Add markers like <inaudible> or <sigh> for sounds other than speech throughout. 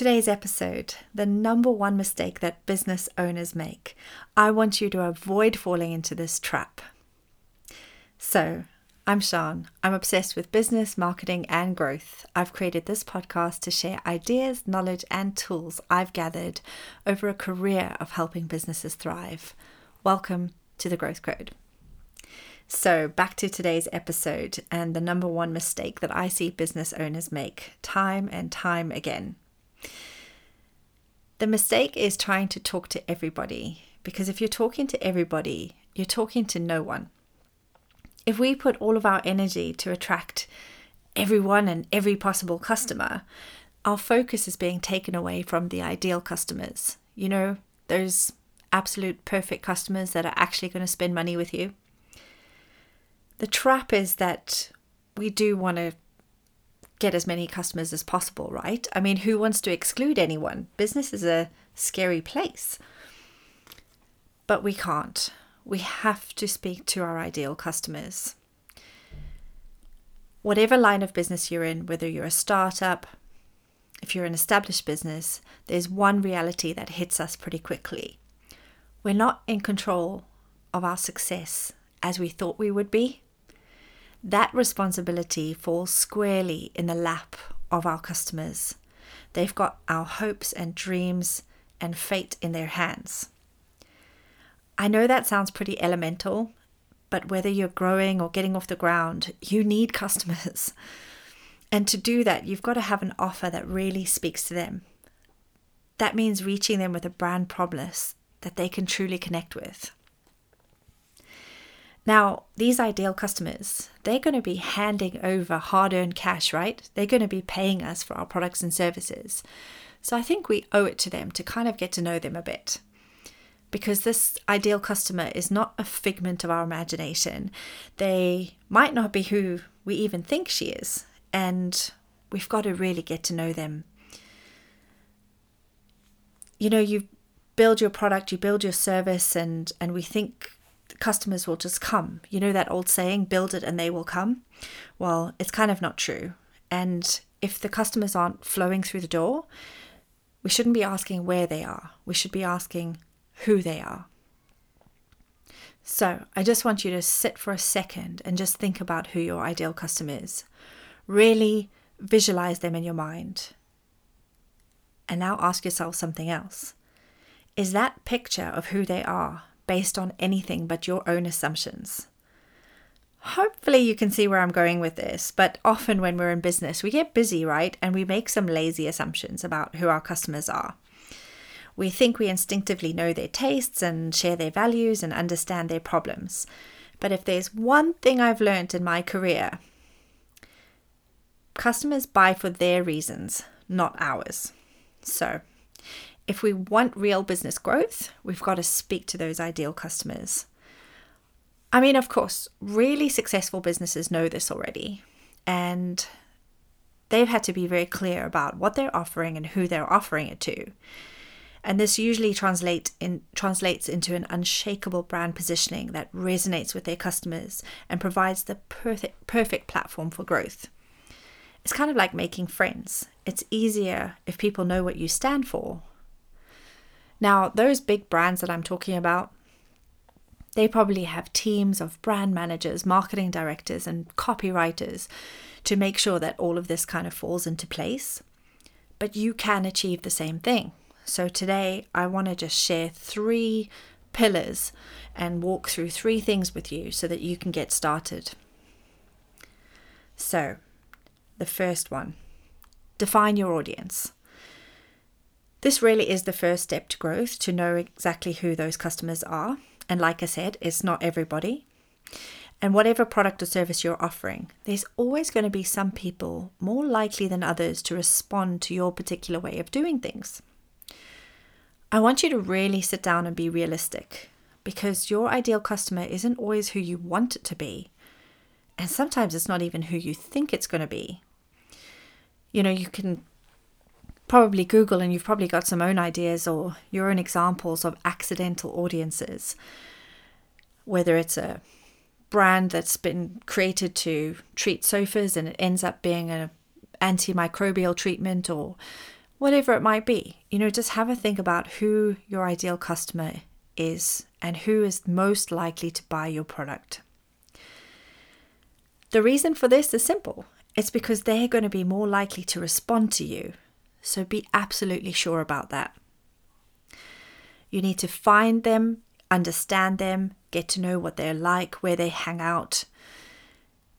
today's episode the number one mistake that business owners make. I want you to avoid falling into this trap. So, I'm Sean. I'm obsessed with business, marketing, and growth. I've created this podcast to share ideas, knowledge, and tools I've gathered over a career of helping businesses thrive. Welcome to the Growth Code. So, back to today's episode and the number one mistake that I see business owners make time and time again. The mistake is trying to talk to everybody because if you're talking to everybody, you're talking to no one. If we put all of our energy to attract everyone and every possible customer, our focus is being taken away from the ideal customers. You know, those absolute perfect customers that are actually going to spend money with you. The trap is that we do want to get as many customers as possible, right? I mean, who wants to exclude anyone? Business is a scary place. But we can't. We have to speak to our ideal customers. Whatever line of business you're in, whether you're a startup, if you're an established business, there's one reality that hits us pretty quickly. We're not in control of our success as we thought we would be that responsibility falls squarely in the lap of our customers. They've got our hopes and dreams and fate in their hands. I know that sounds pretty elemental, but whether you're growing or getting off the ground, you need customers. <laughs> And to do that, you've got to have an offer that really speaks to them. That means reaching them with a brand promise that they can truly connect with. Now, these ideal customers, they're going to be handing over hard earned cash, right? They're going to be paying us for our products and services. So I think we owe it to them to kind of get to know them a bit. Because this ideal customer is not a figment of our imagination. They might not be who we even think she is. And we've got to really get to know them. You know, you build your product, you build your service, and, and we think customers will just come. You know that old saying, build it and they will come? Well, it's kind of not true. And if the customers aren't flowing through the door, we shouldn't be asking where they are. We should be asking who they are. So, I just want you to sit for a second and just think about who your ideal customer is. Really visualize them in your mind. And now ask yourself something else. Is that picture of who they are based on anything but your own assumptions. Hopefully, you can see where I'm going with this, but often when we're in business, we get busy, right? And we make some lazy assumptions about who our customers are. We think we instinctively know their tastes and share their values and understand their problems. But if there's one thing I've learned in my career, customers buy for their reasons, not ours. So, if we want real business growth, we've got to speak to those ideal customers. I mean, of course, really successful businesses know this already, and they've had to be very clear about what they're offering and who they're offering it to. And this usually translate in, translates into an unshakable brand positioning that resonates with their customers and provides the perfect, perfect platform for growth. It's kind of like making friends. It's easier if people know what you stand for now, those big brands that I'm talking about, they probably have teams of brand managers, marketing directors, and copywriters to make sure that all of this kind of falls into place. But you can achieve the same thing. So today, I want to just share three pillars and walk through three things with you so that you can get started. So, the first one define your audience. This really is the first step to growth to know exactly who those customers are. And like I said, it's not everybody. And whatever product or service you're offering, there's always going to be some people more likely than others to respond to your particular way of doing things. I want you to really sit down and be realistic because your ideal customer isn't always who you want it to be. And sometimes it's not even who you think it's going to be. You know, you can probably Google and you've probably got some own ideas or your own examples of accidental audiences. Whether it's a brand that's been created to treat sofas and it ends up being an antimicrobial treatment or whatever it might be. You know, just have a think about who your ideal customer is and who is most likely to buy your product. The reason for this is simple it's because they're going to be more likely to respond to you. So be absolutely sure about that. You need to find them, understand them, get to know what they're like, where they hang out,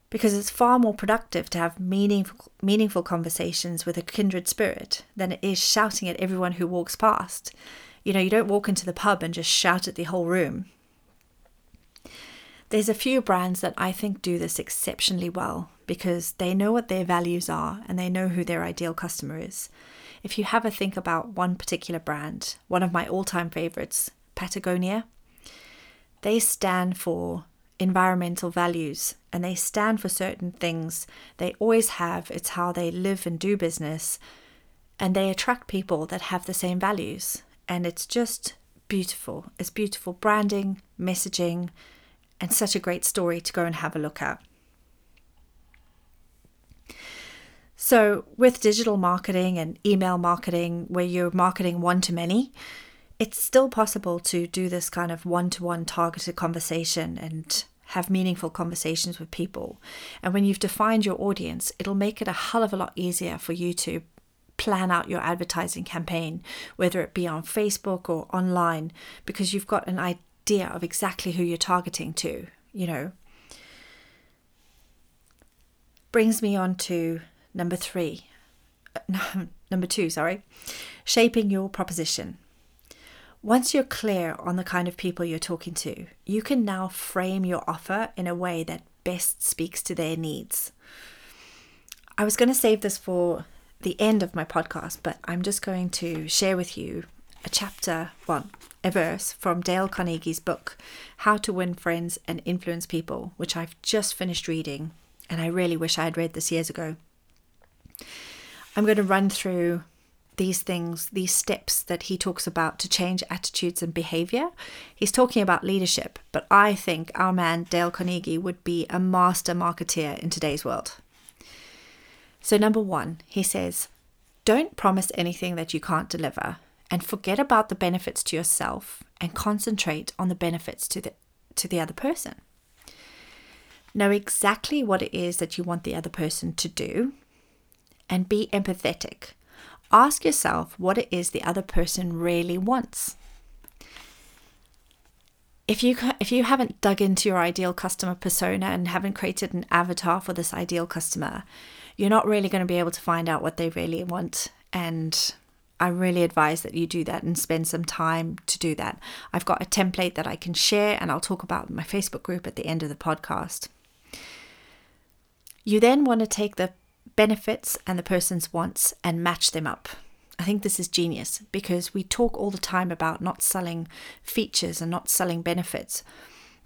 because it's far more productive to have meaningful, meaningful conversations with a kindred spirit than it is shouting at everyone who walks past. You know, you don't walk into the pub and just shout at the whole room. There's a few brands that I think do this exceptionally well because they know what their values are and they know who their ideal customer is. If you have a think about one particular brand, one of my all time favorites, Patagonia, they stand for environmental values and they stand for certain things. They always have. It's how they live and do business. And they attract people that have the same values. And it's just beautiful. It's beautiful branding, messaging, and such a great story to go and have a look at. So, with digital marketing and email marketing, where you're marketing one to many, it's still possible to do this kind of one to one targeted conversation and have meaningful conversations with people. And when you've defined your audience, it'll make it a hell of a lot easier for you to plan out your advertising campaign, whether it be on Facebook or online, because you've got an idea of exactly who you're targeting to, you know. Brings me on to number three, uh, <laughs> number two, sorry, shaping your proposition. Once you're clear on the kind of people you're talking to, you can now frame your offer in a way that best speaks to their needs. I was going to save this for the end of my podcast, but I'm just going to share with you a chapter, one, a verse from Dale Carnegie's book, How to Win Friends and Influence People, which I've just finished reading, and I really wish I had read this years ago. I'm going to run through these things, these steps that he talks about to change attitudes and behavior. He's talking about leadership, but I think our man Dale Carnegie would be a master marketeer in today's world. So, number one, he says, don't promise anything that you can't deliver and forget about the benefits to yourself and concentrate on the benefits to the, to the other person. Know exactly what it is that you want the other person to do and be empathetic ask yourself what it is the other person really wants. If you if you haven't dug into your ideal customer persona and haven't created an avatar for this ideal customer, you're not really going to be able to find out what they really want and I really advise that you do that and spend some time to do that. I've got a template that I can share and I'll talk about my Facebook group at the end of the podcast. You then want to take the benefits and the person's wants and match them up. I think this is genius because we talk all the time about not selling features and not selling benefits,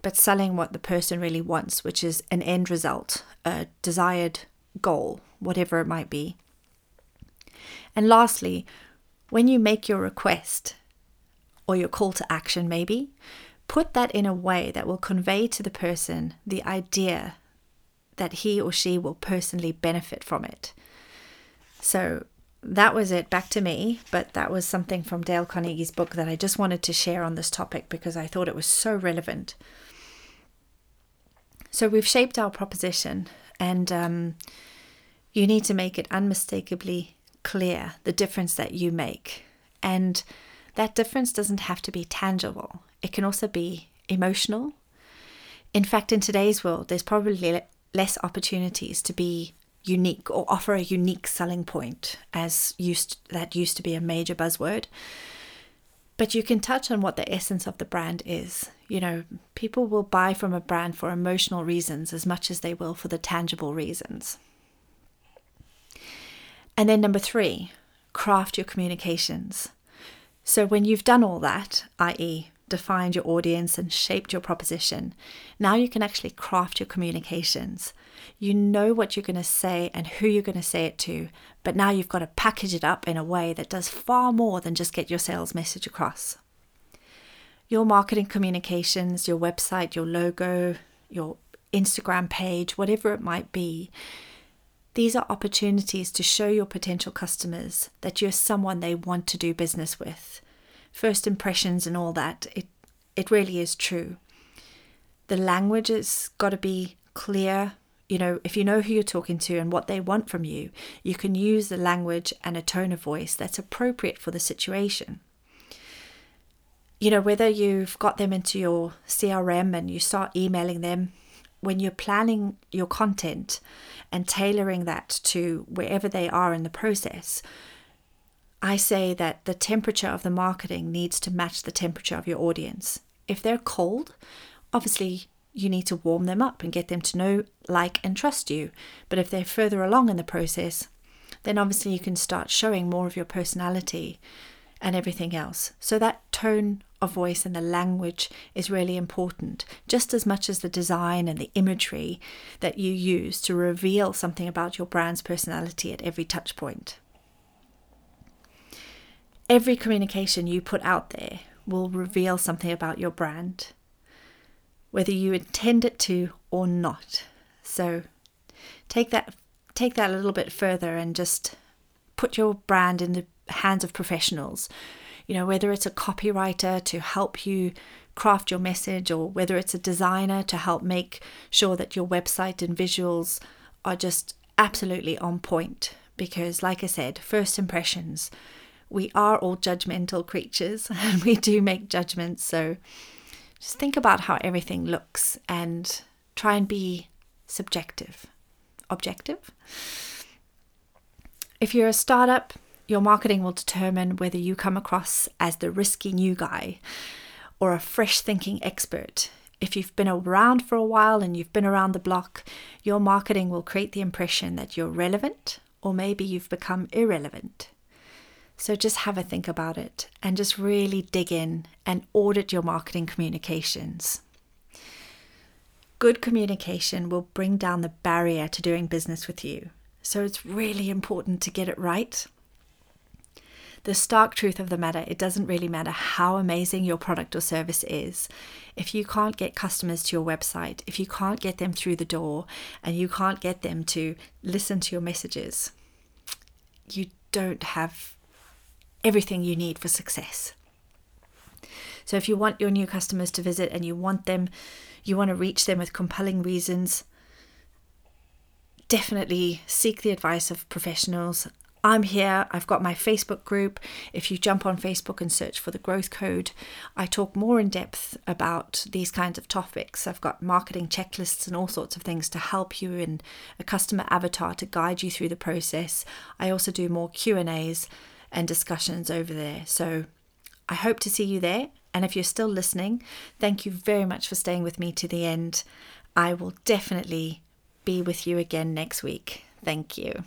but selling what the person really wants, which is an end result, a desired goal, whatever it might be. And lastly, when you make your request or your call to action, maybe, put that in a way that will convey to the person the idea that he or she will personally benefit from it. So that was it back to me, but that was something from Dale Carnegie's book that I just wanted to share on this topic because I thought it was so relevant. So we've shaped our proposition, and um, you need to make it unmistakably clear the difference that you make. And that difference doesn't have to be tangible, it can also be emotional. In fact, in today's world, there's probably less opportunities to be unique or offer a unique selling point as used that used to be a major buzzword but you can touch on what the essence of the brand is you know people will buy from a brand for emotional reasons as much as they will for the tangible reasons and then number 3 craft your communications so when you've done all that i.e defined your audience and shaped your proposition, now you can actually craft your communications. You know what you're going to say and who you're going to say it to, but now you've got to package it up in a way that does far more than just get your sales message across. Your marketing communications, your website, your logo, your Instagram page, whatever it might be, These are opportunities to show your potential customers that you're someone they want to do business with. First impressions and all that, it, it really is true. The language has got to be clear. You know, if you know who you're talking to and what they want from you, you can use the language and a tone of voice that's appropriate for the situation. You know, whether you've got them into your CRM and you start emailing them, when you're planning your content and tailoring that to wherever they are in the process, I say that the temperature of the marketing needs to match the temperature of your audience. If they're cold, obviously you need to warm them up and get them to know, like, and trust you. But if they're further along in the process, then obviously you can start showing more of your personality and everything else. So that tone of voice and the language is really important, just as much as the design and the imagery that you use to reveal something about your brand's personality at every touch point. Every communication you put out there will reveal something about your brand whether you intend it to or not. So take that take that a little bit further and just put your brand in the hands of professionals. You know, whether it's a copywriter to help you craft your message or whether it's a designer to help make sure that your website and visuals are just absolutely on point. Because like I said, first impressions we are all judgmental <laughs> creatures <laughs> and we do make judgments. So just think about how everything looks and try and be subjective, objective. If you're a startup, your marketing will determine whether you come across as the risky new guy or a fresh thinking expert. If you've been around for a while and you've been around the block, your marketing will create the impression that you're relevant or maybe you've become irrelevant. So just have a think about it and just really dig in and audit your marketing communications. Good communication will bring down the barrier to doing business with you. So it's really important to get it right. The stark truth of the matter, it doesn't really matter how amazing your product or service is. If you can't get customers to your website, if you can't get them through the door, and you can't get them to listen to your messages, you don't have everything you need for success. So if you want your new customers to visit and you want them, you want to reach them with compelling reasons, definitely seek the advice of professionals. I'm here. I've got my Facebook group. If you jump on Facebook and search for the growth code, I talk more in depth about these kinds of topics. I've got marketing checklists and all sorts of things to help you in a customer avatar to guide you through the process. I also do more Q&As and discussions over there. So I hope to see you there. And if you're still listening, thank you very much for staying with me to the end. I will definitely be with you again next week. Thank you.